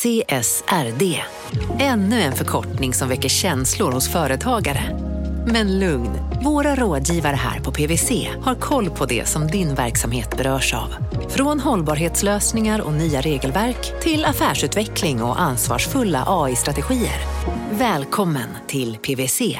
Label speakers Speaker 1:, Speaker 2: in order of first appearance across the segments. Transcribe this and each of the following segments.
Speaker 1: CSRD. Ännu en förkortning som väcker känslor hos företagare. Men lugn, våra rådgivare här på PWC har koll på det som din verksamhet berörs av. Från hållbarhetslösningar och nya regelverk till affärsutveckling och ansvarsfulla AI-strategier. Välkommen till PWC.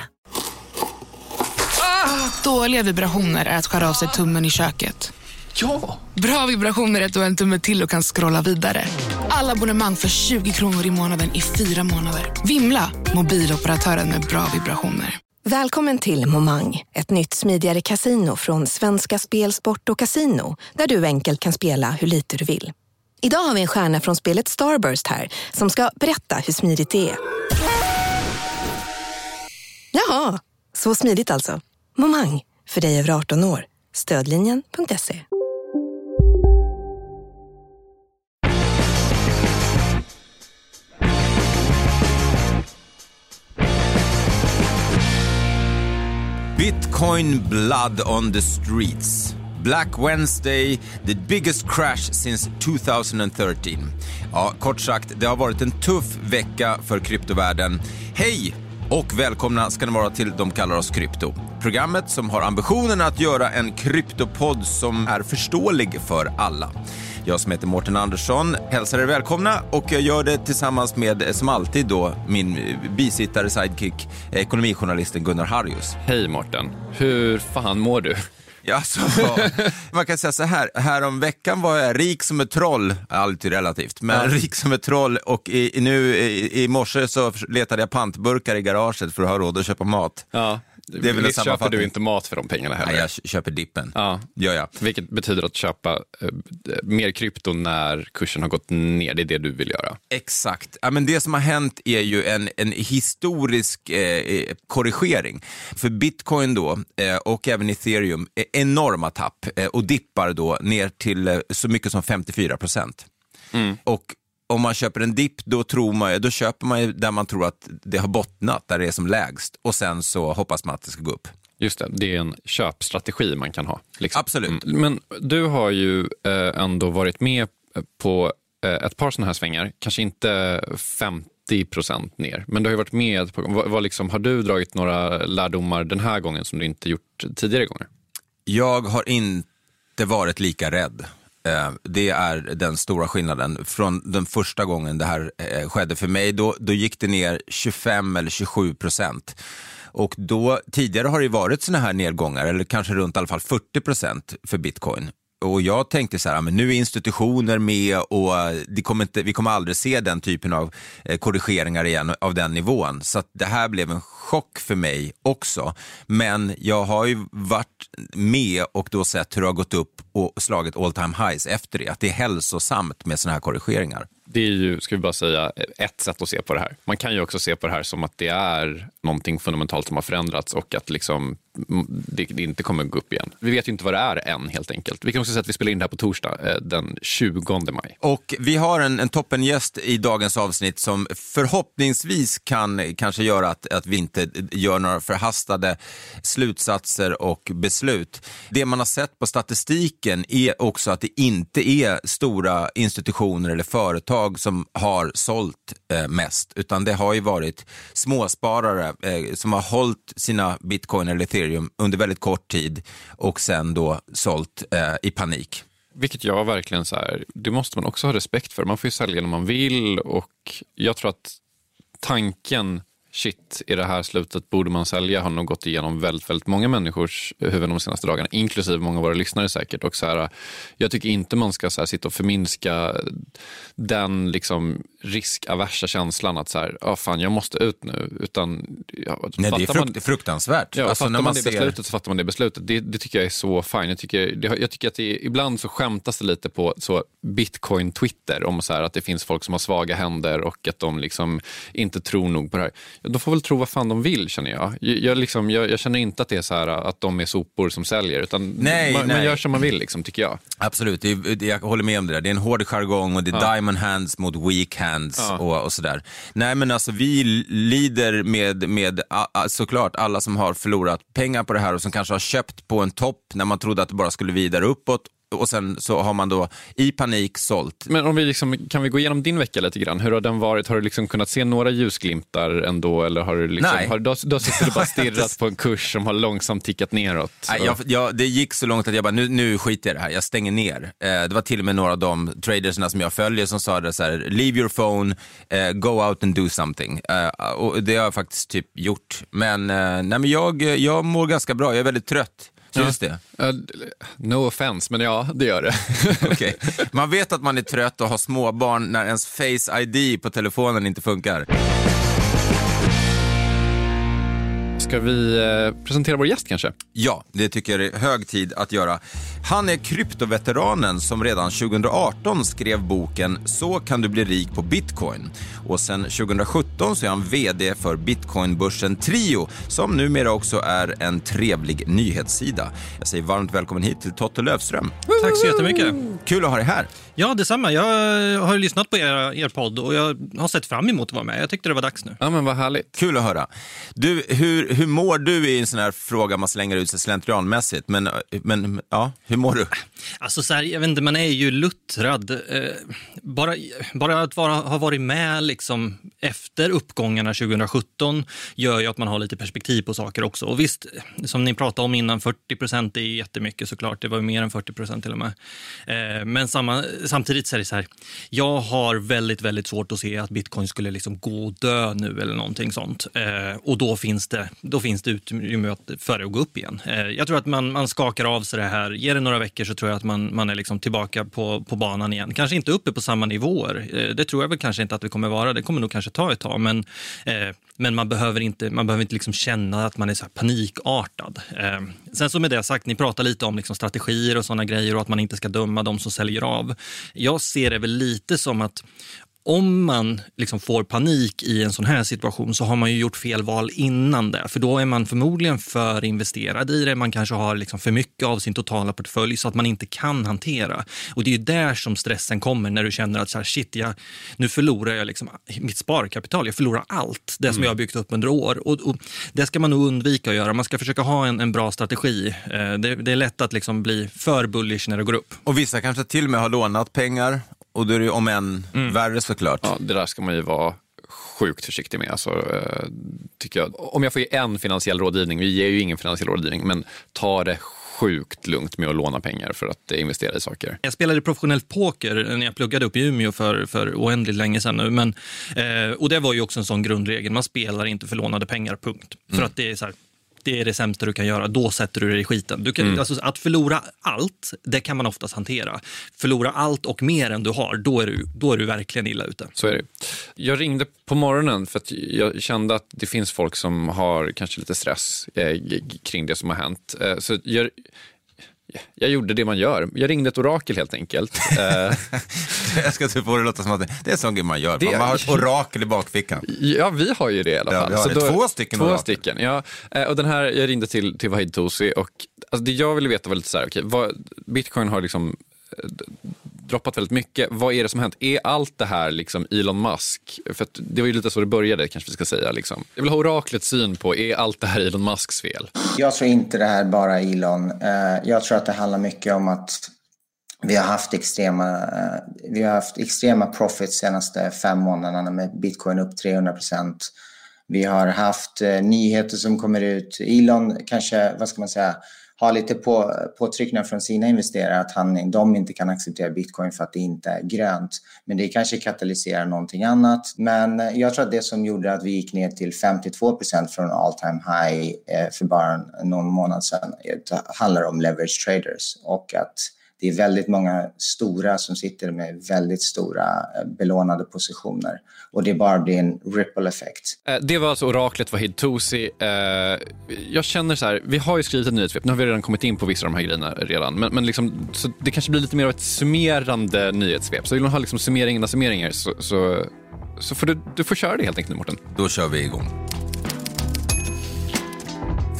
Speaker 2: Ah, dåliga vibrationer är att skära av sig tummen i köket.
Speaker 3: Ja!
Speaker 2: Bra vibrationer är att du har en tumme till och kan scrolla vidare. Alla abonnemang för 20 kronor i månaden i fyra månader. Vimla! Mobiloperatören med bra vibrationer.
Speaker 4: Välkommen till Momang, ett nytt smidigare casino från Svenska Spel, Sport och Casino där du enkelt kan spela hur lite du vill. Idag har vi en stjärna från spelet Starburst här som ska berätta hur smidigt det är. Jaha, så smidigt alltså. Momang, för dig över 18 år. Stödlinjen.se.
Speaker 5: Bitcoin blood on the streets. Black Wednesday, the biggest crash since 2013. Ja, kort sagt, det har varit en tuff vecka för kryptovärlden. Hej och välkomna ska ni vara till De kallar oss krypto. Programmet som har ambitionen att göra en kryptopodd som är förståelig för alla. Jag som heter Mårten Andersson hälsar er välkomna och jag gör det tillsammans med, eh, som alltid då, min eh, bisittare, sidekick, eh, ekonomijournalisten Gunnar Harrius.
Speaker 3: Hej Mårten, hur fan mår du?
Speaker 5: Ja, så, man kan säga så här, härom veckan var jag rik som ett troll, alltid relativt, men
Speaker 3: Ja.
Speaker 5: rik som ett troll och i, nu i, i morse så letade jag pantburkar i garaget för att ha råd att köpa mat.
Speaker 3: Ja,
Speaker 5: Det är väl en
Speaker 3: köper du inte mat för de pengarna heller?
Speaker 5: Nej, jag köper dippen.
Speaker 3: Ja.
Speaker 5: Gör jag.
Speaker 3: Vilket betyder att köpa eh, mer krypto när kursen har gått ner, det är det du vill göra.
Speaker 5: Exakt. Ja, men det som har hänt är ju en, en historisk eh, eh, korrigering. För bitcoin då, eh, och även ethereum, är enorma tapp eh, och dippar då ner till eh, så mycket som 54 procent. Och om man köper en dipp, då, tror man, då köper man ju där man tror att det har bottnat, där det är som lägst. Och sen så hoppas man att det ska gå upp.
Speaker 3: Just det, det är en köpstrategi man kan ha. liksom.
Speaker 5: Absolut.
Speaker 3: Mm. Men du har ju eh, ändå varit med på eh, ett par sådana här svängar, kanske inte 50 procent ner, men du har ju varit med. På, vad, vad liksom, har du dragit några lärdomar den här gången som du inte gjort tidigare gånger?
Speaker 5: Jag har inte varit lika rädd. Eh, Det är den stora skillnaden. Från den första gången det här eh, skedde för mig, då, då gick det ner 25 eller 27 procent. Och då, tidigare har det varit såna här nedgångar, eller kanske runt i alla fall 40 procent för bitcoin. Och jag tänkte så här, men nu är institutioner med och eh, det kommer inte, vi kommer aldrig se den typen av eh, korrigeringar igen av den nivån. Så att det här blev en chock för mig också. Men jag har ju varit med och då sett hur det har gått upp och slagit all time highs efter det. Att det är hälsosamt med sådana här korrigeringar.
Speaker 3: Det är ju, ska vi bara säga, ett sätt att se på det här. Man kan ju också se på det här som att det är någonting fundamentalt som har förändrats och att liksom, mm, det, det inte kommer gå upp igen. Vi vet ju inte vad det är än helt enkelt. Vi kan också säga att vi spelar in det här på torsdag, eh, den 20 maj.
Speaker 5: Och vi har en, en toppengäst i dagens avsnitt som förhoppningsvis kan kanske göra att, att vi inte gör några förhastade slutsatser och beslut. Det man har sett på statistiken är också att det inte är stora institutioner eller företag som har sålt eh, mest, utan det har ju varit småsparare eh, som har hållit sina bitcoin eller ethereum under väldigt kort tid och sen då sålt eh, i panik.
Speaker 3: Vilket jag verkligen så här, det måste man också ha respekt för. Man får ju sälja när man vill och jag tror att tanken shit, i det här slutet borde man sälja har nog gått igenom väldigt, väldigt många människors huvuden de senaste dagarna, inklusive många av våra lyssnare säkert. Och så här, jag tycker inte man ska så här, sitta och förminska den liksom, riskaversa känslan att så här, oh, fan, jag måste ut nu. Utan, ja,
Speaker 5: Nej, det är frukt, fruktansvärt.
Speaker 3: Ja,
Speaker 5: Alltså,
Speaker 3: fattar
Speaker 5: när
Speaker 3: man,
Speaker 5: man
Speaker 3: det
Speaker 5: ser-
Speaker 3: beslutet så fattar man det beslutet. Det, det tycker jag är så fine. Jag tycker, det, jag tycker att det, ibland så skämtas det lite på så bitcoin-twitter om så här att det finns folk som har svaga händer och att de liksom inte tror nog på det här. Ja, de får väl tro vad fan de vill känner jag. Jag, jag, liksom, jag, jag känner inte att det är så här att de är sopor som säljer utan
Speaker 5: Nej,
Speaker 3: man, man
Speaker 5: nej.
Speaker 3: gör som man vill liksom, tycker jag.
Speaker 5: Absolut, det det, jag håller med om det där. Det är en hård jargong och det är diamond hands mot weak hands
Speaker 3: Ja.
Speaker 5: och, och sådär. Nej men alltså vi lider med, med a- a- såklart alla som har förlorat pengar på det här och som kanske har köpt på en topp när man trodde att det bara skulle vidare uppåt och sen så har man då i panik sålt.
Speaker 3: Men om vi liksom, kan vi gå igenom din vecka lite grann? Hur har den varit? Har du liksom kunnat se några ljusglimtar ändå? Eller har du liksom,
Speaker 5: Nej.
Speaker 3: Har, då, då sitter du bara stirrat på en kurs som har långsamt tickat neråt?
Speaker 5: Nej, jag, jag, det gick så långt att jag bara, nu, nu skiter jag i det här, jag stänger ner. Eh, det var till och med några av de tradersna som jag följer som sa det så här, leave your phone, eh, go out and do something. Eh, och det har jag faktiskt typ gjort. Men, eh, nej, men jag, jag mår ganska bra, jag är väldigt trött. Syns det?
Speaker 3: Ja, no offense, men ja, det gör det.
Speaker 5: Okej. Man vet att man är trött och har småbarn när ens face ID på telefonen inte funkar.
Speaker 3: Ska vi eh, presentera vår gäst kanske?
Speaker 5: Ja, det tycker jag är hög tid att göra. Han är kryptoveteranen som redan 2018 skrev boken Så kan du bli rik på bitcoin. Och sen 2017 så är han VD för bitcoinbörsen Trio som numera också är en trevlig nyhetssida. Jag säger varmt välkommen hit till Totte Löfström.
Speaker 6: Tack så jättemycket.
Speaker 5: Kul att ha dig här.
Speaker 6: Ja, detsamma. Jag har lyssnat på er, er podd och jag har sett fram emot att vara med. Jag tyckte det var dags nu.
Speaker 3: Ja, men vad härligt.
Speaker 5: Kul att höra. Du, hur, hur mår du i en sån här fråga man slänger ut sig slentrianmässigt? Men, men ja, hur mår du?
Speaker 6: Alltså så här, jag vet inte, man är ju luttrad. Eh, bara, bara att vara, ha varit med liksom efter uppgångarna 2017 gör ju att man har lite perspektiv på saker också. Och visst, som ni pratade om innan, 40 procent är jättemycket såklart. Det var ju mer än 40 procent till och med. Eh, men samma, samtidigt så är det så här, jag har väldigt, väldigt svårt att se att bitcoin skulle liksom gå och dö nu eller någonting sånt. Eh, och då finns det, då finns det utrymme för det att gå upp igen. Eh, jag tror att man, man skakar av sig det här. Ger det några veckor så tror jag att man, man är liksom tillbaka på, på banan igen. Kanske inte uppe på samma nivåer. Eh, det tror jag väl kanske inte att vi kommer vara. Det kommer nog kanske ta ett tag. Men, eh, men man behöver inte, man behöver inte liksom känna att man är så här panikartad. Eh, sen så med det sagt, ni pratar lite om liksom strategier och sådana grejer och att man inte ska döma de som säljer av. Jag ser det väl lite som att om man liksom får panik i en sån här situation så har man ju gjort fel val innan det. För då är man förmodligen för investerad i det. Man kanske har liksom för mycket av sin totala portfölj så att man inte kan hantera. Och det är där som stressen kommer när du känner att så här, shit, jag, nu förlorar jag liksom mitt sparkapital. Jag förlorar allt det som jag har byggt upp under år. Och, och det ska man nog undvika att göra. Man ska försöka ha en, en bra strategi. Eh, det, det är lätt att liksom bli för bullish när det går upp.
Speaker 5: Och vissa kanske till och med har lånat pengar och då är det ju om än värre såklart.
Speaker 3: Ja, det där ska man ju vara sjukt försiktig med. Alltså, eh, tycker jag. Om jag får ge en finansiell rådgivning, vi ger ju ingen finansiell rådgivning, men ta det sjukt lugnt med att låna pengar för att investera i saker.
Speaker 6: Jag spelade professionellt poker när jag pluggade upp i Umeå för, för oändligt länge sedan nu. Men, eh, och det var ju också en sån grundregel. Man spelar inte för lånade pengar, punkt. För att det är så här, det är det sämsta du kan göra. Då sätter du dig i skiten. Du kan, alltså, att förlora allt, det kan man oftast hantera. Förlora allt och mer än du har, då är du, då är du verkligen illa ute.
Speaker 3: Så är det. Jag ringde på morgonen för att jag kände att det finns folk som har kanske lite stress eh, kring det som har hänt. Eh, så jag, jag gjorde det man gör. Jag ringde ett orakel helt enkelt. Eh,
Speaker 5: Jag ska typ få det att låta som att det, är en sån grej man gör.
Speaker 3: Det-
Speaker 5: Man har ett orakel i bakfickan.
Speaker 3: Ja, vi har ju det i alla
Speaker 5: Ja,
Speaker 3: fall. Så
Speaker 5: det. Två stycken
Speaker 3: Två
Speaker 5: orakel.
Speaker 3: stycken, ja. Eh, Och den här, jag ringde till, till Wahid Tosi och alltså det jag ville veta var lite så här, okej, vad, bitcoin har liksom eh, droppat väldigt mycket. Vad är det som har hänt? Är allt det här liksom Elon Musk? För att det var ju lite så det började, kanske vi ska säga. Liksom. Jag vill ha oraklets syn på, är allt det här Elon Musks fel?
Speaker 7: Jag tror inte det här bara är Elon. Eh, jag tror att det handlar mycket om att vi har haft extrema, eh, vi har haft extrema profits senaste fem månaderna med bitcoin upp 300 procent. Vi har haft eh, nyheter som kommer ut. Elon kanske, vad ska man säga, har lite på, påtryckningar från sina investerare att han, de inte kan acceptera bitcoin för att det inte är grönt. Men det kanske katalyserar någonting annat. Men eh, jag tror att det som gjorde att vi gick ner till 52 procent från all time high eh, för bara någon månad sedan eh, handlar om leverage traders och att det är väldigt många stora som sitter med väldigt stora eh, belånade positioner och det bara blir en ripple effekt.
Speaker 3: Eh, Det var alltså oraklet Wahid Tosi. Eh, Jag känner så här, vi har ju skrivit ett nyhetssvep, nu har vi redan kommit in på vissa av de här grejerna redan, men, men liksom, så det kanske blir lite mer av ett summerande nyhetssvep. Så vill man ha liksom summeringarna summeringar så, så, så får du, du får köra det helt enkelt nu Mårten.
Speaker 5: Då kör vi igång.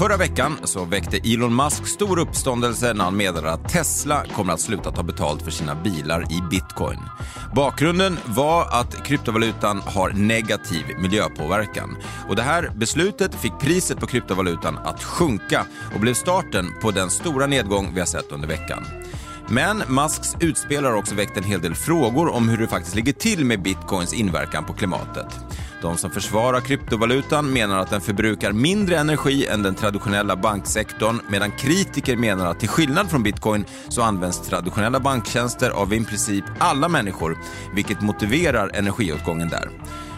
Speaker 5: Förra veckan så väckte Elon Musk stor uppståndelse när han meddelade att Tesla kommer att sluta ta betalt för sina bilar i bitcoin. Bakgrunden var att kryptovalutan har negativ miljöpåverkan. Och det här beslutet fick priset på kryptovalutan att sjunka och blev starten på den stora nedgång vi har sett under veckan. Men Musks utspel har också väckt en hel del frågor om hur det faktiskt ligger till med bitcoins inverkan på klimatet. De som försvarar kryptovalutan menar att den förbrukar mindre energi än den traditionella banksektorn medan kritiker menar att till skillnad från bitcoin så används traditionella banktjänster av i princip alla människor vilket motiverar energiåtgången där.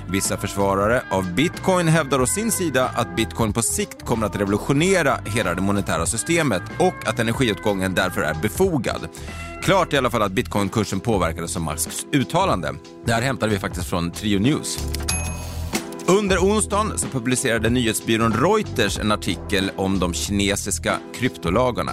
Speaker 5: Vissa försvarare av bitcoin hävdar å sin sida att bitcoin på sikt kommer att revolutionera hela det monetära systemet och att energiåtgången därför är befogad. Klart i alla fall att bitcoinkursen påverkades av Musks uttalande. Det här hämtade vi faktiskt från Trio News. Under onsdagen så publicerade nyhetsbyrån Reuters en artikel om de kinesiska kryptolagarna.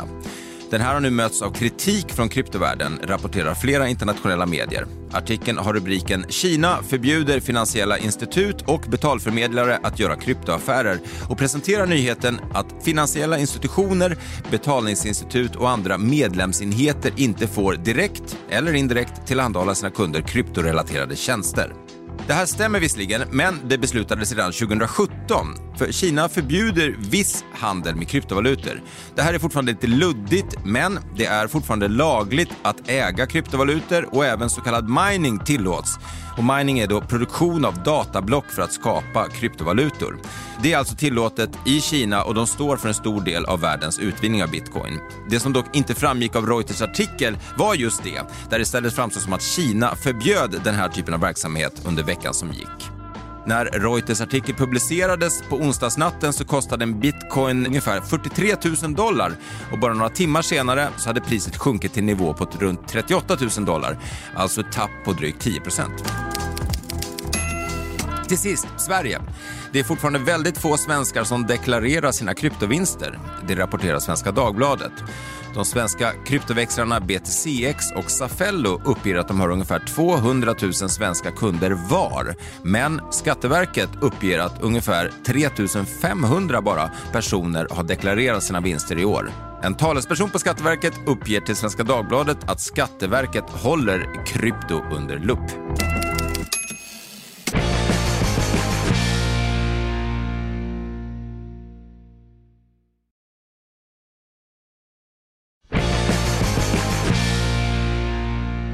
Speaker 5: Den här har nu mötts av kritik från kryptovärlden, rapporterar flera internationella medier. Artikeln har rubriken “Kina förbjuder finansiella institut och betalförmedlare att göra kryptoaffärer” och presenterar nyheten att finansiella institutioner, betalningsinstitut och andra medlemsenheter inte får direkt eller indirekt tillhandahålla sina kunder kryptorelaterade tjänster. Det här stämmer visserligen, men det beslutades redan 2017. För Kina förbjuder viss handel med kryptovalutor. Det här är fortfarande lite luddigt, men det är fortfarande lagligt att äga kryptovalutor och även så kallad mining tillåts. Och mining är då produktion av datablock för att skapa kryptovalutor. Det är alltså tillåtet i Kina och de står för en stor del av världens utvinning av bitcoin. Det som dock inte framgick av Reuters artikel var just det, där det istället framstår som att Kina förbjöd den här typen av verksamhet under veckan som gick. När Reuters artikel publicerades på onsdagsnatten så kostade en bitcoin ungefär 43 000 dollar och bara några timmar senare så hade priset sjunkit till nivå på runt 38 000 dollar, alltså ett tapp på drygt 10 procent. Till sist, Sverige. Det är fortfarande väldigt få svenskar som deklarerar sina kryptovinster. Det rapporterar Svenska Dagbladet. De svenska kryptoväxlarna BTCX och Safello uppger att de har ungefär 200 000 svenska kunder var. Men Skatteverket uppger att ungefär 3 500 bara personer har deklarerat sina vinster i år. En talesperson på Skatteverket uppger till Svenska Dagbladet att Skatteverket håller krypto under lupp.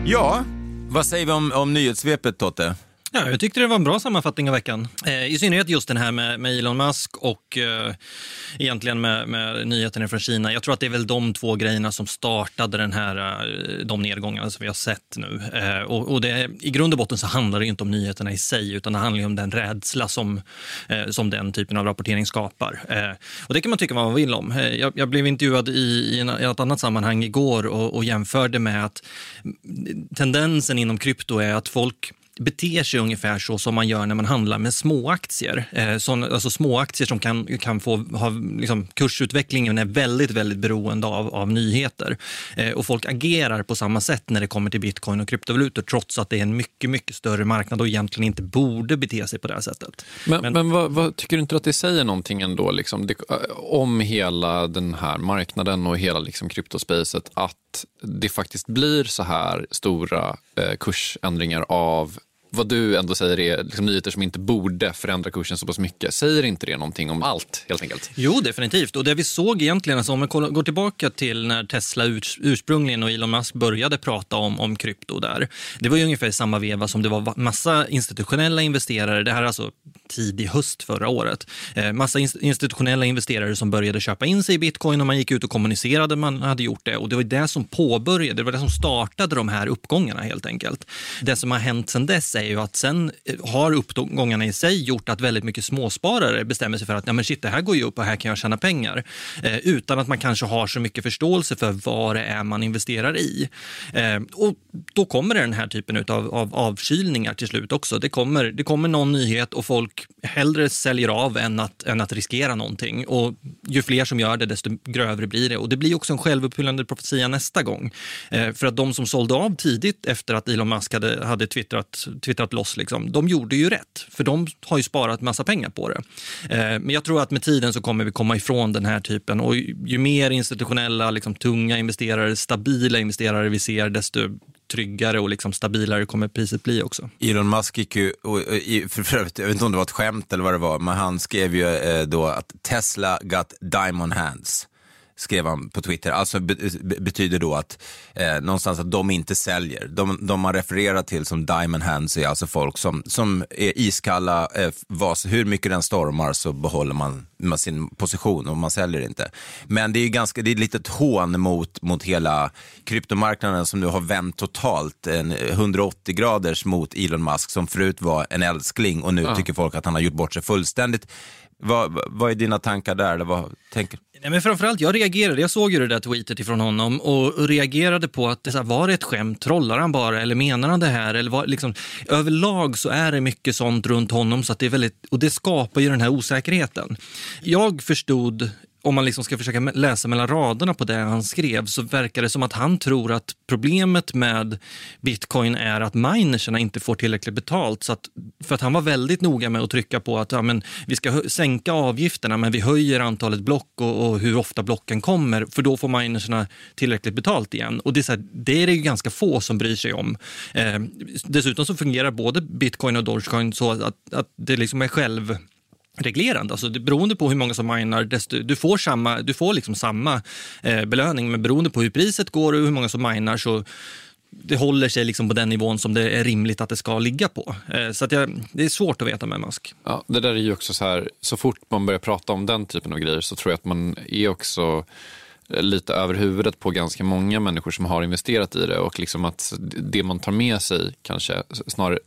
Speaker 5: Ja, vad säger vi om, om nyhetssvepet Totte?
Speaker 6: Ja, jag tyckte det var en bra sammanfattning av veckan. Eh, I synnerhet just den här med, med Elon Musk och eh, egentligen med, med nyheterna från Kina. Jag tror att det är väl de två grejerna som startade den här, eh, de nedgångarna som vi har sett nu. Eh, och, och det, I grund och botten så handlar det inte om nyheterna i sig utan det handlar om den rädsla som, eh, som den typen av rapportering skapar. Eh, och Det kan man tycka vad man vill om. Eh, jag, jag blev intervjuad i, i, en, i ett annat sammanhang igår och, och jämförde med att mm, tendensen inom krypto är att folk beter sig ungefär så som man gör när man handlar med småaktier. Eh, så, alltså småaktier som kan, kan få ha, liksom, kursutvecklingen är väldigt, väldigt beroende av, av nyheter. Eh, och folk agerar på samma sätt när det kommer till bitcoin och kryptovalutor trots att det är en mycket, mycket större marknad och egentligen inte borde bete sig på det här sättet.
Speaker 3: Men, men, men vad, vad, tycker du inte att det säger någonting ändå liksom, det, om hela den här marknaden och hela liksom, kryptospacet att det faktiskt blir så här stora eh, kursändringar av vad du ändå säger är liksom nyheter som inte borde förändra kursen så pass mycket. Säger inte det någonting om allt helt enkelt?
Speaker 6: Jo, definitivt. Och det vi såg egentligen, alltså om vi går tillbaka till när Tesla ursprungligen och Elon Musk började prata om, om krypto där. Det var ju ungefär i samma veva som det var massa institutionella investerare. Det här är alltså tidig höst förra året. Eh, massa institutionella investerare som började köpa in sig i bitcoin och man gick ut och kommunicerade man hade gjort det. Och det var det som påbörjade, det var det som startade de här uppgångarna helt enkelt. Det som har hänt sedan dess är ju att sen eh, har uppgångarna i sig gjort att väldigt mycket småsparare bestämmer sig för att ja, men shit, det här går ju upp och här kan jag tjäna pengar. Eh, utan att man kanske har så mycket förståelse för vad det är man investerar i. Eh, och då kommer det den här typen av, av avkylningar till slut också. Det kommer, det kommer någon nyhet och folk hellre säljer av än att, än att riskera någonting. Och ju fler som gör det, desto grövre blir det. Och det blir också en självuppfyllande profetia nästa gång. Eh, för att de som sålde av tidigt efter att Elon Musk hade, hade twittrat, twittrat loss, liksom, de gjorde ju rätt. För de har ju sparat massa pengar på det. Eh, men jag tror att med tiden så kommer vi komma ifrån den här typen. Och ju mer institutionella, liksom, tunga investerare, stabila investerare vi ser, desto tryggare och liksom stabilare kommer priset bli också.
Speaker 5: Elon Musk gick ju, och, och, för, för, jag vet inte om det var ett skämt eller vad det var, men han skrev ju eh, då att Tesla got diamond hands skrev han på Twitter. Alltså be, be, betyder då att eh, någonstans att de inte säljer. De, de man refererar till som diamond hands är alltså folk som, som är iskalla, eh, vas, hur mycket den stormar så behåller man, man sin position och man säljer inte. Men det är ganska, det är lite ett hån mot, mot hela kryptomarknaden som nu har vänt totalt, en 180 graders mot Elon Musk som förut var en älskling och nu ja. tycker folk att han har gjort bort sig fullständigt. Vad, vad är dina tankar där? Eller vad tänker?
Speaker 6: Nej, men framförallt, jag reagerade. Jag såg ju det där tweetet ifrån honom och reagerade på att det så här, var det ett skämt? Trollar han bara eller menar han det här? Eller var, liksom, överlag så är det mycket sånt runt honom så att det är väldigt, och det skapar ju den här osäkerheten. Jag förstod om man liksom ska försöka läsa mellan raderna på det han skrev så verkar det som att han tror att problemet med bitcoin är att minerserna inte får tillräckligt betalt. Så att, för att han var väldigt noga med att trycka på att ja, men vi ska sänka avgifterna men vi höjer antalet block och, och, hur ofta blocken kommer för då får minerserna tillräckligt betalt igen. Och det är, så här, det är det ganska få som bryr sig om. Eh, dessutom så fungerar både bitcoin och dogecoin så att, att det liksom är själv reglerande. Alltså det, beroende på hur många som minar, desto, du får samma, du får liksom samma eh, belöning, men beroende på hur priset går och hur många som minar så det håller sig liksom på den nivån som det är rimligt att det ska ligga på. Eh, så att jag, det är svårt att veta med Musk.
Speaker 3: Ja, det där är ju också så här, så fort man börjar prata om den typen av grejer så tror jag att man är också eh, lite över huvudet på ganska många människor som har investerat i det och liksom att det man tar med sig kanske snarare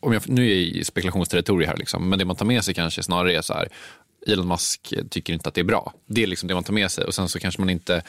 Speaker 3: om jag, nu är jag i spekulationsterritorium här, liksom, men det man tar med sig kanske snarare är så här, Elon Musk tycker inte att det är bra. Det är liksom det man tar med sig och sen så kanske man inte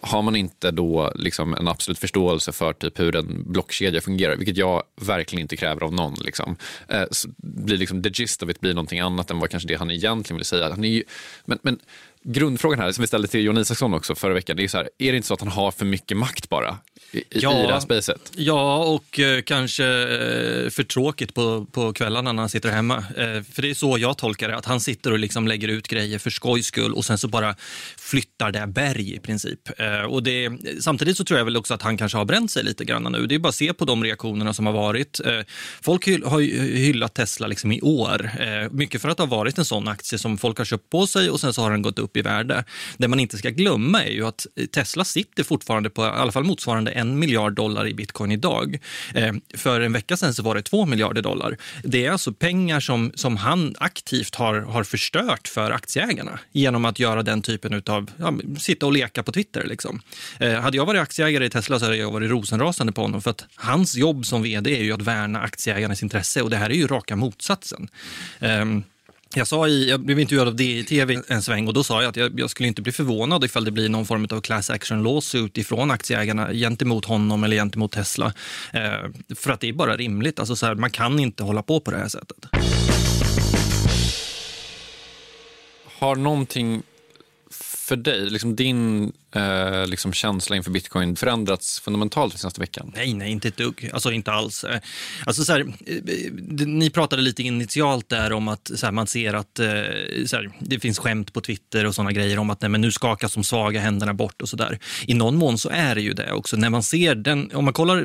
Speaker 3: har man inte då liksom en absolut förståelse för typ hur en blockkedja fungerar, vilket jag verkligen inte kräver av någon, liksom, eh, så blir liksom the gist of it blir någonting annat än vad kanske det han egentligen vill säga. Han är ju, men, men grundfrågan här, som vi ställde till Jon Isaksson också förra veckan, det är så här, är det inte så att han har för mycket makt bara? i, ja, i det här spacet.
Speaker 6: Ja, och eh, kanske eh, för tråkigt på, på kvällarna när han sitter hemma. Eh, för det är så jag tolkar det, att han sitter och liksom lägger ut grejer för skojs skull och sen så bara flyttar det berg i princip. Eh, och det, samtidigt så tror jag väl också att han kanske har bränt sig lite grann nu. Det är bara att se på de reaktionerna som har varit. Eh, folk hyll, har hyllat Tesla liksom i år, mycket för att det har varit en sån aktie som folk har köpt på sig och sen så har den gått upp i värde. Det man inte ska glömma är ju att Tesla sitter fortfarande på i alla fall motsvarande en miljard dollar i bitcoin idag. Eh, för en vecka sedan så var det två miljarder dollar. Det är alltså pengar som, som han aktivt har, har förstört för aktieägarna genom att göra den typen av, ja, sitta och leka på Twitter. Liksom. Eh, hade jag varit aktieägare i Tesla så hade jag varit rosenrasande på honom för att hans jobb som vd är ju att värna aktieägarnas intresse och det här är ju raka motsatsen. Eh, jag, sa i, jag blev intervjuad av DI-TV en sväng och då sa jag att jag, jag, skulle inte bli förvånad ifall det blir någon form av class action lawsuit ifrån aktieägarna gentemot honom eller gentemot Tesla. Eh, för att det är bara rimligt. Alltså så här, man kan inte hålla på på det här sättet.
Speaker 3: Har någonting för dig, liksom din eh, liksom känsla inför bitcoin förändrats fundamentalt den senaste veckan?
Speaker 6: Nej, nej, inte ett dugg. Alltså inte alls. Eh, alltså, så här, eh, ni pratade lite initialt där om att så här, man ser att eh, så här, det finns skämt på Twitter och såna grejer om att nej, men nu skakas de svaga händerna bort och så där. I någon mån så är det ju det också. När man ser den, om man kollar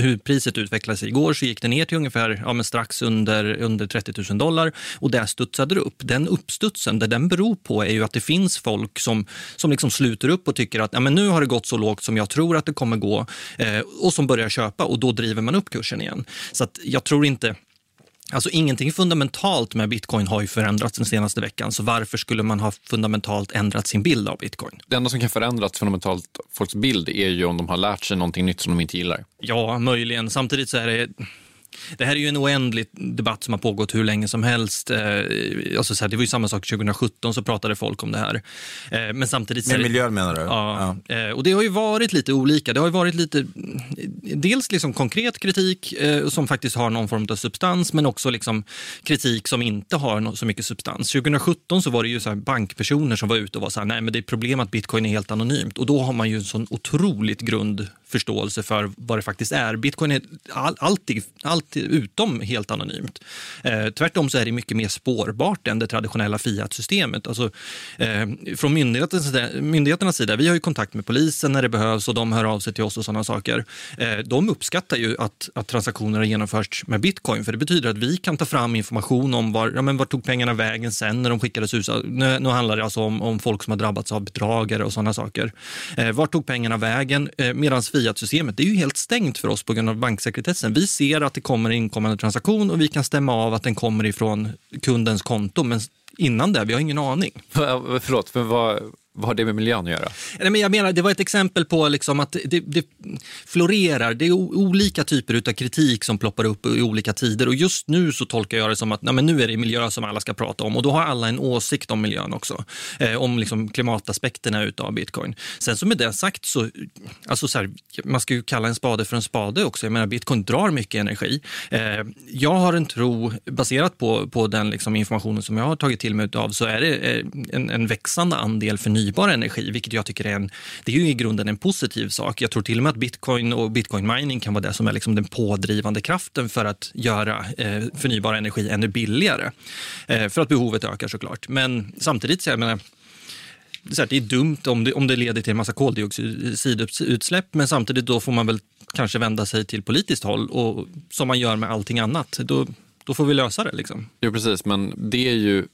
Speaker 6: hur priset utvecklade sig igår så gick det ner till ungefär ja, men strax under, under 30 000 dollar och där studsade det upp. Den uppstudsen, det den beror på är ju att det finns folk som, som liksom sluter upp och tycker att ja, men nu har det gått så lågt som jag tror att det kommer gå eh, och som börjar köpa och då driver man upp kursen igen. Så att jag tror inte Alltså ingenting fundamentalt med bitcoin har ju förändrats den senaste veckan, så varför skulle man ha fundamentalt ändrat sin bild av bitcoin?
Speaker 3: Det enda som kan förändras fundamentalt folks bild är ju om de har lärt sig någonting nytt som de inte gillar.
Speaker 6: Ja, möjligen. Samtidigt så är det det här är ju en oändlig debatt som har pågått hur länge som helst. Eh, alltså så här, det var ju samma sak 2017, så pratade folk om det här. Eh, men samtidigt...
Speaker 5: Med miljön menar du?
Speaker 6: Ja, ja. Eh, och det har ju varit lite olika. Det har ju varit lite, dels liksom konkret kritik som faktiskt har någon form av substans, men också liksom kritik som inte har så mycket substans. 2017 så var det ju så bankpersoner som var ute och var så här, nej men det är problem att bitcoin är helt anonymt. Och då har man ju en sån otroligt grund förståelse för vad det faktiskt är. Bitcoin är all, alltid, alltid allt utom helt anonymt. Eh, tvärtom så är det mycket mer spårbart än det traditionella Fiat-systemet. Alltså, eh, från myndigheternas sida, myndigheternas sida, vi har ju kontakt med polisen när det behövs och de hör av sig till oss och sådana saker. Eh, de uppskattar ju att, att transaktioner har genomförts med bitcoin, för det betyder att vi kan ta fram information om var, ja, men var tog pengarna vägen sen när de skickades ut. Nu, nu handlar det alltså om, om folk som har drabbats av bedragare och sådana saker. Eh, var tog pengarna vägen? Eh, Medan Fiat-systemet, det är ju helt stängt för oss på grund av banksekretessen. Vi ser att det kommer en inkommande transaktion och vi kan stämma av att den kommer ifrån kundens konto, men innan det, vi har ingen aning.
Speaker 3: Förlåt, men vad, vad har det med miljön att göra?
Speaker 6: Nej, men jag menar, det var ett exempel på liksom att det, det florerar. Det är olika typer av kritik som ploppar upp i olika tider. Och just nu så tolkar jag det som att nej, men nu är det miljö som alla ska prata om. Och då har alla en åsikt om miljön också. Eh, om liksom klimataspekterna av bitcoin. Sen som med det sagt så, alltså så här, man ska ju kalla en spade för en spade också. Jag menar, bitcoin drar mycket energi. Eh, jag har en tro, baserat på, på den liksom informationen som jag har tagit till mig av, så är det eh, en, en växande andel förnybar förnybar energi, vilket jag tycker är en, det är ju i grunden en positiv sak. Jag tror till och med att bitcoin och bitcoin mining kan vara det som är liksom den pådrivande kraften för att göra eh, förnybar energi ännu billigare. Eh, för att behovet ökar såklart. Men samtidigt, så jag menar, det är dumt om det, om det leder till en massa koldioxidutsläpp, men samtidigt då får man väl kanske vända sig till politiskt håll, och, som man gör med allting annat. Då, då får vi lösa det. Liksom.
Speaker 3: Jo, precis, men det är ju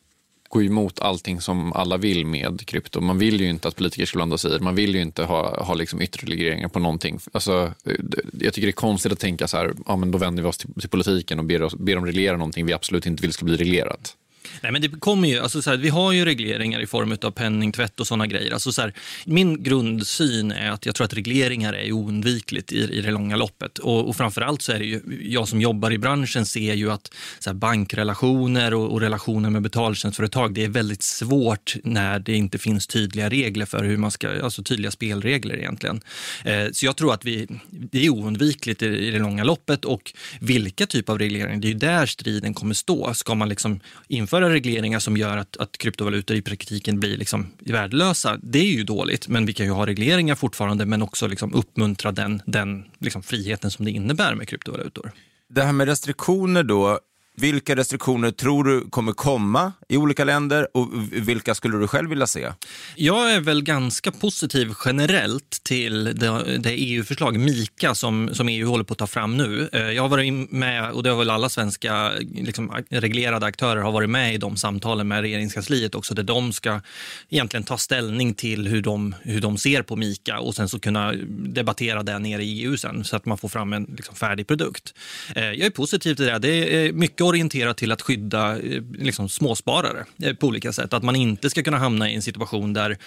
Speaker 3: går emot allting som alla vill med krypto. Man vill ju inte att politiker ska blanda sig i Man vill ju inte ha, ha liksom yttre regleringar på någonting. Alltså, eh, jag tycker det är konstigt att tänka så här, ja, men då vänder vi oss till, till politiken och ber, oss, ber dem reglera någonting vi absolut inte vill ska bli reglerat.
Speaker 6: Nej, men det kommer ju, alltså så här, vi har ju regleringar i form av penningtvätt och såna grejer. Alltså så här, min grundsyn är att jag tror att regleringar är oundvikligt i, i det långa loppet. Och, och framförallt så är det ju, jag som jobbar i branschen ser ju att så här, bankrelationer och, och, relationer med betaltjänstföretag, det är väldigt svårt när det inte finns tydliga regler för hur man ska, alltså tydliga spelregler egentligen. Eh, så jag tror att vi, det är oundvikligt i, i det långa loppet och vilka typ av regleringar, det är ju där striden kommer stå. Ska man liksom införa införa regleringar som gör att, att kryptovalutor i praktiken blir liksom värdelösa, det är ju dåligt. Men vi kan ju ha regleringar fortfarande, men också liksom uppmuntra den, den liksom friheten som det innebär med kryptovalutor.
Speaker 5: Det här med restriktioner då, vilka restriktioner tror du kommer komma i olika länder och vilka skulle du själv vilja se?
Speaker 6: Jag är väl ganska positiv generellt till det, det EU-förslag, MIKA, som, som EU håller på att ta fram nu. Eh, jag har varit med, och det har väl alla svenska liksom, reglerade aktörer har varit med i de samtalen med regeringskansliet också, där de ska egentligen ta ställning till hur de, hur de ser på MIKA och sen så kunna debattera det nere i EU sen så att man får fram en liksom, färdig produkt. Eh, jag är positiv till det. Det är mycket orienterat till att skydda eh, liksom, småsparare eh, på olika sätt. Att man inte ska kunna hamna i en situation där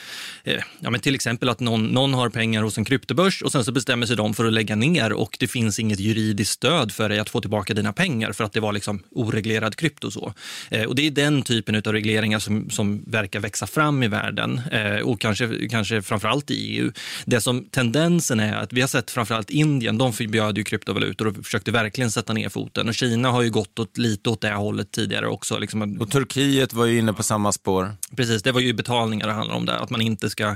Speaker 6: eh, ja, men till exempel att någon, någon har pengar hos en kryptobörs och sen så bestämmer sig de för att lägga ner och det finns inget juridiskt stöd för dig att få tillbaka dina pengar för att det var liksom oreglerad krypto. Och, Så. Och det är den typen av regleringar som, som verkar växa fram i världen och kanske, kanske framförallt i EU. Det som tendensen är att vi har sett framförallt Indien, de förbjöd ju kryptovalutor och försökte verkligen sätta ner foten och Kina har ju gått åt lite åt det hållet tidigare också. Liksom.
Speaker 5: Och Turkiet var ju inne på samma spår.
Speaker 6: Precis, det var ju betalningar det handlar om där, att man inte ska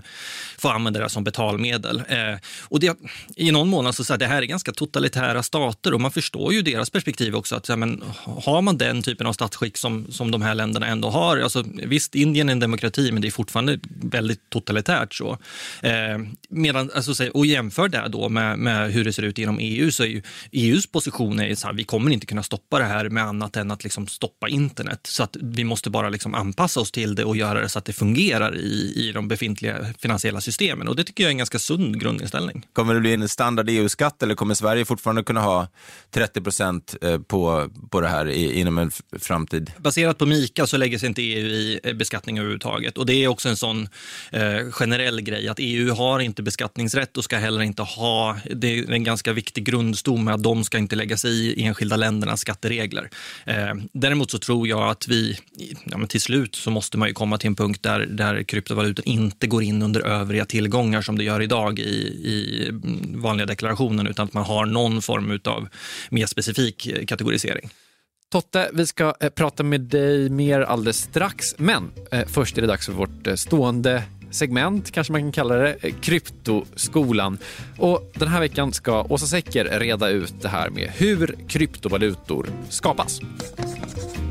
Speaker 6: få använda det som betalmedel. Eh, och det, I någon mån så, så här, det här är ganska totalitära stater och man förstår ju deras perspektiv också. att här, men, Har man den typen av statsskick som, som de här länderna ändå har, alltså, visst Indien är en demokrati men det är fortfarande väldigt totalitärt. så. Eh, medan, alltså, och jämför det då med, med hur det ser ut inom EU så är ju EUs position är så här, vi kommer inte kunna stoppa det här med annat än att liksom stoppa internet. Så att vi måste bara liksom anpassa oss till det och göra det så att det fungerar i, i de befintliga finansiella systemen. Och det tycker jag är en ganska sund grundinställning.
Speaker 5: Kommer det bli en standard EU-skatt eller kommer Sverige fortfarande kunna ha 30 procent eh, på, på det här inom en framtid?
Speaker 6: Baserat på Mika så lägger sig inte EU i eh, beskattning överhuvudtaget. Och det är också en sån eh, generell grej att EU har inte beskattningsrätt och ska heller inte ha, det är en ganska viktig grundstomme att de ska inte lägga sig i enskilda ländernas skatteregler. Eh, däremot så tror jag att vi, ja, men till slut så måste man ju komma till en punkt där, där kryptovalutor inte går in under övriga tillgångar som det gör idag i, i vanliga deklarationen, utan att man har någon form av mer specifik eh, kategorisering.
Speaker 8: Totte, vi ska eh, prata med dig mer alldeles strax, men eh, först är det dags för vårt eh, stående
Speaker 3: segment, kanske man kan kalla det, eh, Kryptoskolan. Och den här veckan ska Åsa Secker reda ut det här med hur kryptovalutor skapas.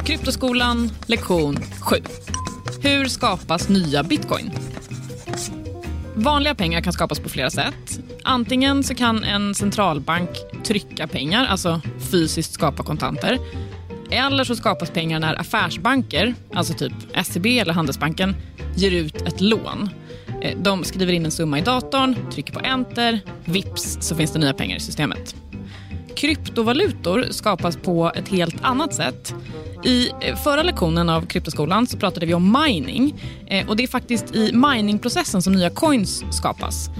Speaker 8: Kryptoskolan, lektion 7. Hur skapas nya bitcoin? Vanliga pengar kan skapas på flera sätt. Antingen så kan en centralbank trycka pengar, alltså fysiskt skapa kontanter. Eller så skapas pengar när affärsbanker, alltså typ SEB eller Handelsbanken, ger ut ett lån. Eh, de skriver in en summa i datorn, trycker på enter, vips så finns det nya pengar i systemet. Kryptovalutor skapas på ett helt annat sätt. I eh, förra lektionen av Kryptoskolan så pratade vi om mining. Eh, och Det är faktiskt i miningprocessen som nya coins skapas.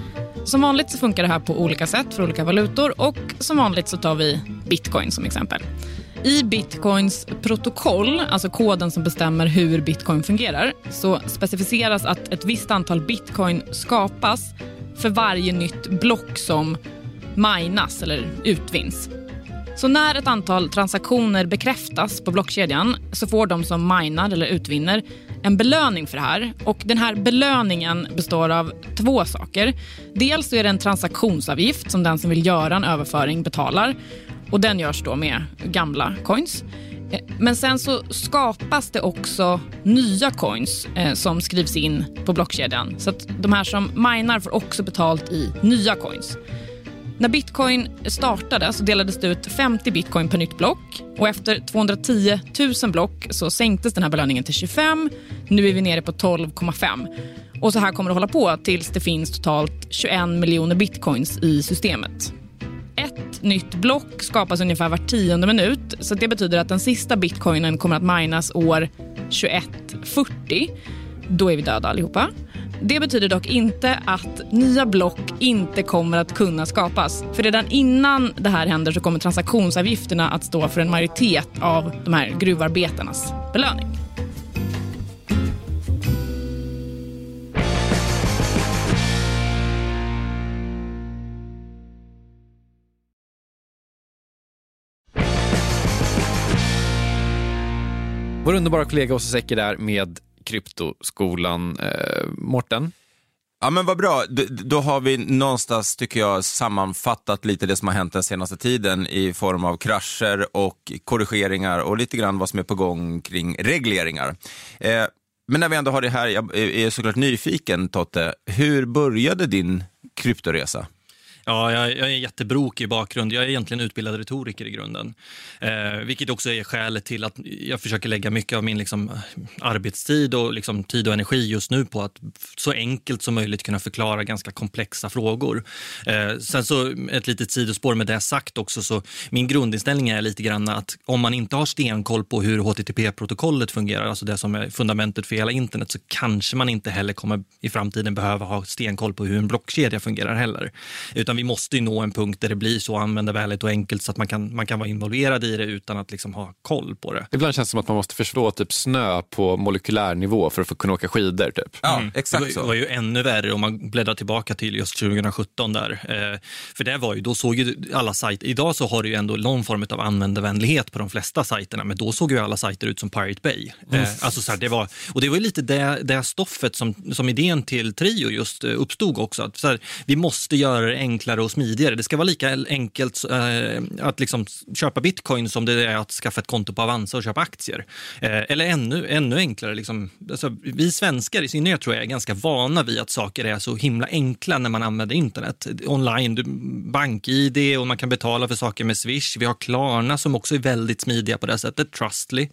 Speaker 8: Som vanligt så funkar det här på olika sätt för olika valutor och som vanligt så tar vi bitcoin som exempel. I bitcoins protokoll, alltså koden som bestämmer hur bitcoin fungerar, så specificeras att ett visst antal bitcoin skapas för varje nytt block som minas eller utvinns. Så när ett antal transaktioner bekräftas på blockkedjan så får de som minar eller utvinner en belöning för det här. Och Den här belöningen består av två saker. Dels är det en transaktionsavgift som den som vill göra en överföring betalar. Och Den görs då med gamla coins. Eh, men sen så skapas det också nya coins eh, som skrivs in på blockkedjan. Så att de här som minar får också betalt i nya coins. När bitcoin startade så delades det ut 50 bitcoin per nytt block. Och efter 210 000 block så sänktes den här belöningen till 25. Nu är vi nere på 12,5. Och så här kommer det hålla på tills det finns totalt 21 miljoner bitcoins i systemet. Ett nytt block skapas ungefär var tionde minut. så Det betyder att den sista bitcoinen kommer att minas år 2140. Då är vi döda allihopa. Det betyder dock inte att nya block inte kommer att kunna skapas. För redan innan det här händer så kommer transaktionsavgifterna att stå för en majoritet av de här gruvarbetarnas belöning.
Speaker 3: Vår underbara kollega Åsa Secker där med Kryptoskolan. Eh, Morten?
Speaker 5: Ja men vad bra, då, då, har vi någonstans tycker jag sammanfattat lite det som har hänt den senaste tiden i form av krascher och korrigeringar och lite grann vad som är på gång kring regleringar. Eh, men när vi ändå har det här, jag är såklart nyfiken Totte, hur började din kryptoresa?
Speaker 6: Ja, jag, jag är jättebrokig i bakgrund. Jag är egentligen utbildad retoriker i grunden. Eh, vilket också är skälet till att jag försöker lägga mycket av min liksom, arbetstid och liksom, tid och energi just nu på att så enkelt som möjligt kunna förklara ganska komplexa frågor. Eh, sen så ett litet sidospår med det sagt också, så min grundinställning är lite grann att om man inte har stenkoll på hur HTTP-protokollet fungerar, alltså det som är fundamentet för hela internet, så kanske man inte heller kommer i framtiden behöva ha stenkoll på hur en blockkedja fungerar heller. Utan vi måste nå en punkt där det blir så användarvänligt och enkelt så att man kan, man kan vara involverad i det utan att liksom ha koll på det.
Speaker 3: Ibland känns det som att man måste förstå typ snö på molekylär nivå för att få kunna åka skidor. Typ.
Speaker 5: Ja, mm. exakt
Speaker 6: det var, det var ju ännu värre om man bläddrar tillbaka till just 2017 där. Eh, för det var ju, då såg ju alla sajter, idag så har du ju ändå någon form av användarvänlighet på de flesta sajterna, men då såg ju alla sajter ut som Pirate Bay. Eh, alltså så här, det var, och det var ju lite det, det stoffet som, som idén till Trio just eh, uppstod också. Att så här, vi måste göra det enklare enklare och smidigare. Det ska vara lika enkelt eh, att liksom köpa bitcoin som det är att skaffa ett konto på Avanza och köpa aktier. Eh, eller ännu, ännu enklare. Liksom. Alltså, vi svenskar i synnerhet tror jag är ganska vana vid att saker är så himla enkla när man använder internet. Online, bank-id och man kan betala för saker med Swish. Vi har Klarna som också är väldigt smidiga på det sättet, Trustly.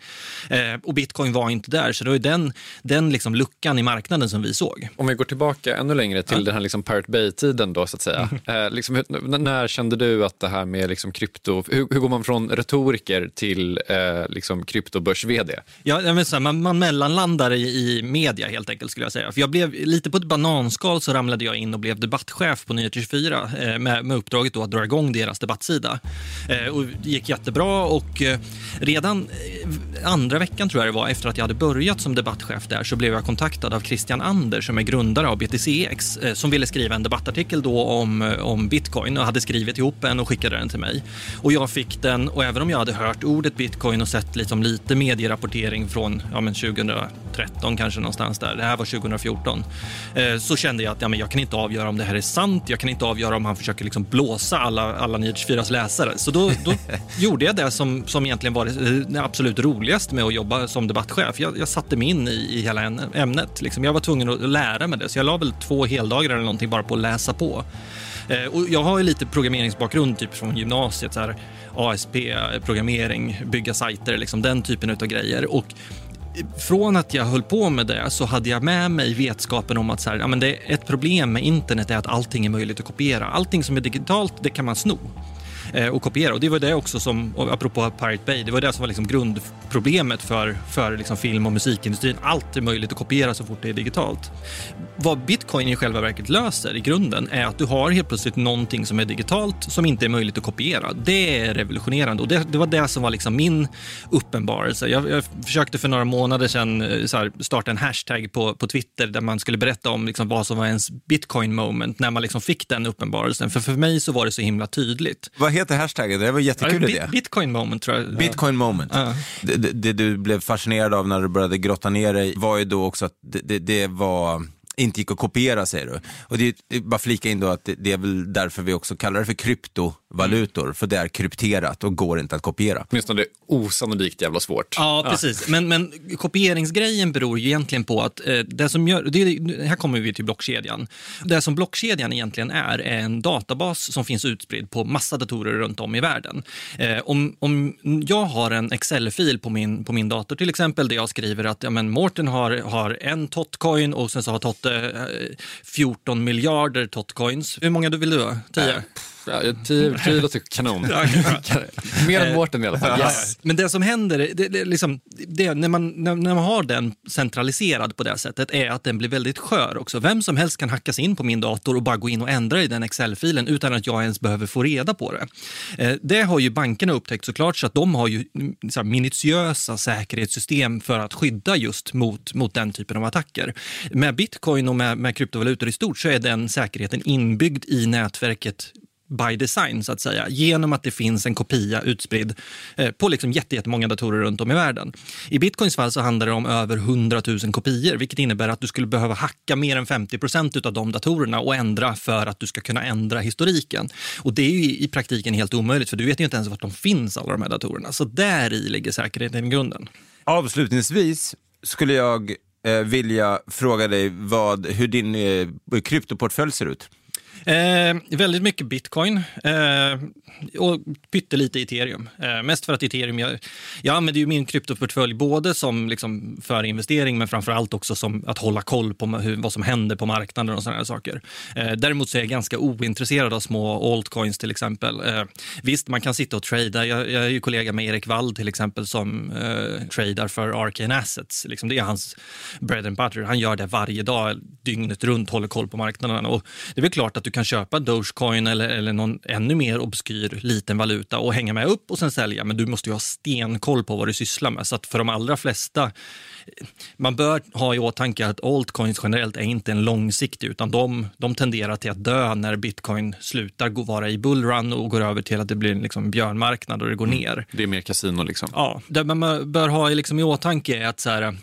Speaker 6: Eh, och bitcoin var inte där, så det var den, den liksom luckan i marknaden som vi såg.
Speaker 3: Om vi går tillbaka ännu längre till ja. den här liksom Pirate Bay-tiden då så att säga. Eh, liksom, när kände du att det här med liksom krypto, hur, hur går man från retoriker till eh, liksom kryptobörs-vd?
Speaker 6: Ja, men så här, man, man mellanlandar i, i media helt enkelt skulle jag säga. För jag blev lite på ett bananskal så ramlade jag in och blev debattchef på Nyheter 24 eh, med, med uppdraget då att dra igång deras debattsida. Eh, och det gick jättebra och eh, redan eh, andra veckan tror jag det var efter att jag hade börjat som debattchef där så blev jag kontaktad av Christian Ander som är grundare av BTCX eh, som ville skriva en debattartikel då om, eh, om bitcoin och hade skrivit ihop en och skickade den till mig. Och jag fick den och även om jag hade hört ordet bitcoin och sett liksom lite medierapportering från ja, men 2013 kanske någonstans där, det här var 2014, eh, så kände jag att ja, men jag kan inte avgöra om det här är sant, jag kan inte avgöra om han försöker liksom blåsa alla, alla 924 läsare. Så då, då gjorde jag det som, som egentligen var det absolut roligaste med att jobba som debattchef. Jag, jag satte mig in i, i hela ämnet. Liksom. Jag var tvungen att lära mig det, så jag la väl två heldagar eller någonting bara på att läsa på. Eh, och jag har ju lite programmeringsbakgrund typ från gymnasiet. Så här, ASP, programmering, bygga sajter, liksom den typen av grejer. Och från att jag höll på med det så hade jag med mig vetskapen om att så här, ja, men det är ett problem med internet är att allting är möjligt att kopiera. Allting som är digitalt, det kan man sno Eh, och kopiera. Och det var det också som, apropå Pirate Bay, det var det som var liksom grundproblemet för, för liksom film och musikindustrin. Allt är möjligt att kopiera så fort det är digitalt. Vad bitcoin i själva verket löser i grunden är att du har helt plötsligt någonting som är digitalt som inte är möjligt att kopiera. Det är revolutionerande och det, det var det som var liksom min uppenbarelse. Jag, jag försökte för några månader sedan eh, här, starta en hashtag på, på Twitter där man skulle berätta om liksom vad som var ens bitcoin moment när man liksom fick den uppenbarelsen. För för mig så var det så himla tydligt.
Speaker 5: Vad heter hashtaggen? Det var jättekul
Speaker 6: ja,
Speaker 5: idé.
Speaker 6: Bitcoin moment tror jag.
Speaker 5: Bitcoin moment. Ja. Det, det, det, du blev fascinerad av när du började grotta ner dig var ju då också att det, det var inte gick att kopiera säger du. Och det är bara flika in då att det, det, är väl därför vi också kallar det för kryptovalutor, mm. för det är krypterat och går inte att kopiera.
Speaker 3: Åtminstone det osannolikt jävla svårt.
Speaker 6: Ja, precis. Ja. Men, men kopieringsgrejen beror ju egentligen på att eh, det som gör, det, här kommer vi till blockkedjan. Det som blockkedjan egentligen är, är en databas som finns utspridd på massa datorer runt om i världen. Eh, om, om jag har en Excel-fil på min, på min dator till exempel, där jag skriver att ja, men Mårten har, har en totcoin och sen så har Tot Eh, 14 miljarder totcoins. Hur många vill du ha? 10?
Speaker 3: Ja, tio, tio låter kanon. Mer än Mårten i alla fall. Yes.
Speaker 6: Men det som händer, det, det, liksom, det, när, man, när, när, man har den centraliserad på det sättet, är att den blir väldigt skör också. Vem som helst kan hacka sig in på min dator och bara gå in och ändra i den Excel-filen utan att jag ens behöver få reda på det. Eh, det har ju bankerna upptäckt såklart, så att de har ju mm, så här, minutiösa säkerhetssystem för att skydda just mot, mot den typen av attacker. Med bitcoin och med, med kryptovalutor i stort så är den säkerheten inbyggd i nätverket by design, så att säga, genom att det finns en kopia utspridd eh, på liksom jättemånga datorer runt om i världen. I bitcoins fall så handlar det om över 100 000 kopior, vilket innebär att du skulle behöva hacka mer än 50 procent av de datorerna och ändra för att du ska kunna ändra historiken. Och det är ju i praktiken helt omöjligt, för du vet ju inte ens var de finns, alla de här datorerna. Så där i ligger säkerheten i grunden.
Speaker 5: Avslutningsvis skulle jag eh, vilja fråga dig vad, hur din eh, kryptoportfölj ser ut.
Speaker 6: Eh, väldigt mycket bitcoin eh, och pyttelite ethereum. Eh, mest för att ethereum, jag, jag använder ju min kryptoportfölj både som liksom för investering men framför allt också som att hålla koll på hur, vad som händer på marknaden och sådana saker. Eh, däremot så är jag ganska ointresserad av små altcoins till exempel. Eh, visst, man kan sitta och trada. Jag, jag är ju kollega med Erik Wall till exempel som eh, tradar för Arcane Assets. Liksom det är hans bread and butter. Han gör det varje dag, dygnet runt, håller koll på marknaden. Och det är väl klart att du kan köpa Dogecoin eller, eller någon ännu mer obskyr liten valuta och hänga med upp och sen sälja. Men du måste ju ha stenkoll på vad du sysslar med. Så att för de allra flesta, man bör ha i åtanke att altcoins generellt är inte en långsiktig utan de, de tenderar till att dö när bitcoin slutar gå, vara i bullrun och går över till att det blir en liksom björnmarknad och det går mm. ner.
Speaker 3: Det är mer kasino liksom?
Speaker 6: Ja, det man bör ha liksom i åtanke är att så här,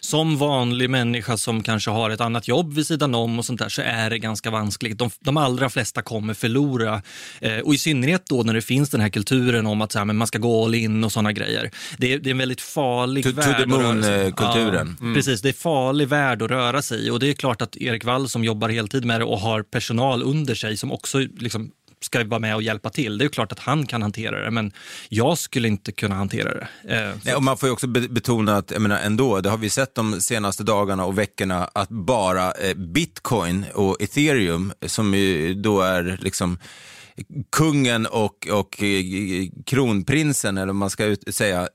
Speaker 6: som vanlig människa som kanske har ett annat jobb vid sidan om och sånt där så är det ganska vanskligt. De, de allra flesta kommer förlora. Eh, och i synnerhet då när det finns den här kulturen om att så här, men man ska gå all in och såna grejer. Det är, det är en väldigt farlig
Speaker 5: to,
Speaker 6: värld.
Speaker 5: To the moon-kulturen.
Speaker 6: Ja, mm. Precis, det är farlig värld att röra sig i. Och det är klart att Erik Wall som jobbar heltid med det och har personal under sig som också liksom ska vara med och hjälpa till. Det är klart att han kan hantera det, men jag skulle inte kunna hantera det.
Speaker 5: Eh, Nej, och man får ju också betona att, jag menar ändå, det har vi sett de senaste dagarna och veckorna, att bara eh, bitcoin och ethereum, som ju då är liksom kungen och, och eh, kronprinsen, eller vad man ska säga,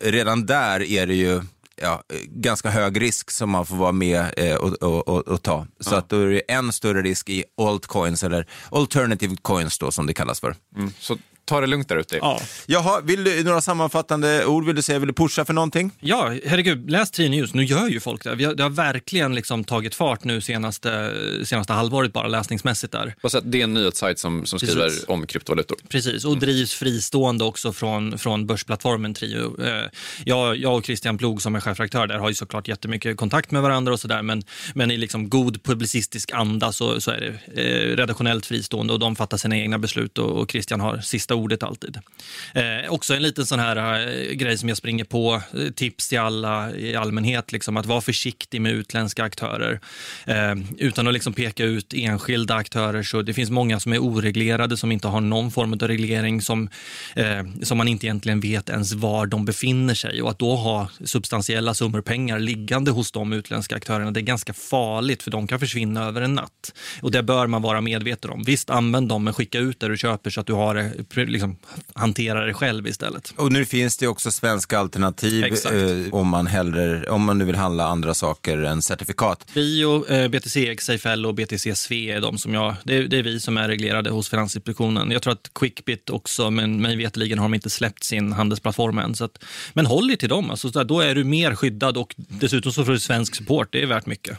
Speaker 5: redan där är det ju ja, ganska hög risk som man får vara med eh, och, och, och, och, ta. Så ja. att då är det en större risk i altcoins eller alternative coins då som det kallas för.
Speaker 3: Mm. Så ta det lugnt där ute.
Speaker 6: Ja.
Speaker 5: Jaha, vill du, några sammanfattande ord vill du säga? Vill du pusha för någonting?
Speaker 6: Ja, herregud, läs Tri News. Nu gör ju folk det. Vi har, det har verkligen liksom tagit fart nu senaste, senaste halvåret bara läsningsmässigt där.
Speaker 3: Så det är en nyhetssajt som, som skriver
Speaker 6: Precis.
Speaker 3: om kryptovalutor.
Speaker 6: Precis, och drivs fristående också från, från börsplattformen Trio. Eh, jag, jag och Christian Plog som är chefredaktör där har ju såklart jättemycket kontakt med varandra och sådär men, men i liksom god publicistisk anda så, så är det eh, redaktionellt fristående och de fattar sina egna beslut och, och Christian har sista ordet alltid. Eh, också en liten sån här eh, grej som jag springer på, eh, tips till alla i allmänhet, liksom, att vara försiktig med utländska aktörer. Eh, utan att liksom peka ut enskilda aktörer så det finns många som är oreglerade som inte har någon form av reglering som, eh, som man inte egentligen vet ens var de befinner sig och att då ha substantiella summor pengar liggande hos de utländska aktörerna det är ganska farligt för de kan försvinna över en natt. Och det bör man vara medveten om. Visst, använd dem men skicka ut det du köper så att du har det, liksom, hanterar det själv istället.
Speaker 5: Och nu finns det också svenska alternativ eh, om, man hellre, om man nu vill handla andra saker än certifikat.
Speaker 6: Vi och eh, BTC XFL och BTC Sve är de som jag, det är, det är vi som är reglerade hos Finansinspektionen. Jag tror att Quickbit också, men mig veterligen har de inte släppt sin handelsplattform än. Så att, men håll dig till dem, alltså, då är du mer skyddad och dessutom så får du svensk support. Det är värt mycket.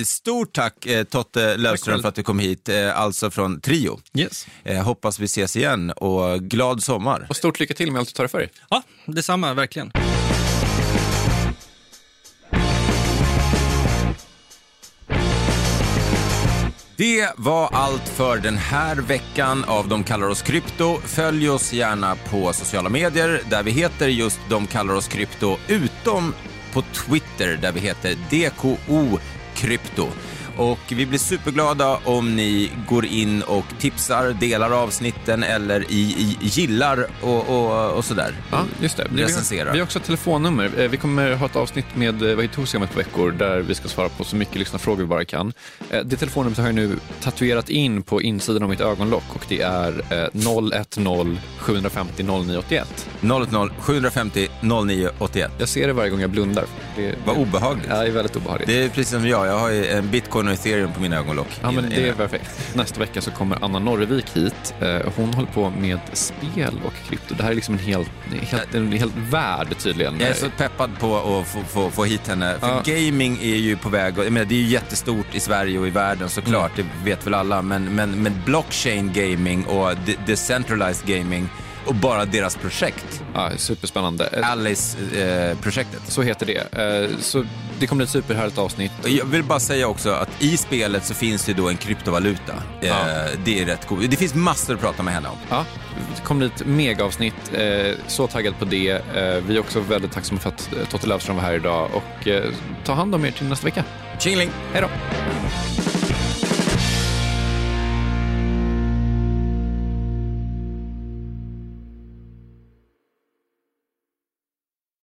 Speaker 5: Stort tack eh, Totte Löfström för att du kom hit, eh, alltså från Trio.
Speaker 6: Yes.
Speaker 5: Eh, hoppas vi ses igen och glad sommar.
Speaker 3: Och stort lycka till med allt du tar dig för dig.
Speaker 6: Ja, detsamma, verkligen.
Speaker 5: Det var allt för den här veckan av De kallar oss krypto. Följ oss gärna på sociala medier där vi heter just De kallar oss krypto, utom på Twitter där vi heter DKO krypto. Och vi blir superglada om ni går in och tipsar, delar avsnitten eller i, i gillar och, och, och sådär.
Speaker 3: Ja, just det. Vi har, vi har också ett telefonnummer. Eh, Vi kommer ha ett avsnitt med eh, Vahid om ett par veckor där vi ska svara på så mycket lyssnarfrågor vi bara kan. Eh, Det telefonnumret har jag nu tatuerat in på insidan av mitt ögonlock och det är eh, 010 750 0981.
Speaker 5: 010 750 0981.
Speaker 3: Jag ser det varje gång jag blundar. Det,
Speaker 5: Vad obehagligt.
Speaker 3: Ja, det är väldigt obehagligt.
Speaker 5: Det är precis som jag, jag har ju en bitcoin och ethereum på mina ögonlock.
Speaker 3: Ja, men det är perfekt. Nästa vecka så kommer Anna Norrevik hit. Eh, Hon håller på med spel och krypto. Det här är liksom en hel, helt, en hel värld tydligen.
Speaker 5: Jag är så peppad på att få, få, få hit henne. För
Speaker 3: Ja.
Speaker 5: gaming är ju på väg, jag menar, det är ju jättestort i Sverige och i världen såklart,
Speaker 3: Mm.
Speaker 5: det vet väl alla. Men, men, men blockchain gaming och de- decentralized gaming och bara deras projekt,
Speaker 3: Ja, superspännande. Eh,
Speaker 5: Alice-projektet.
Speaker 3: Så heter det. Eh, Så det kommer bli ett superhärligt avsnitt.
Speaker 5: Jag vill bara säga också att i spelet så finns det då en kryptovaluta.
Speaker 3: Ja.
Speaker 5: Eh, Det är rätt coolt. Det finns massor att prata med henne om.
Speaker 3: Ja, det kommer bli ett megaavsnitt. Eh, Så taggad på det. Eh, Vi är också väldigt tacksamma för att eh, Totte Löfström var här idag. Och eh, ta hand om er till nästa vecka.
Speaker 5: Tjingeling!
Speaker 3: Hej då!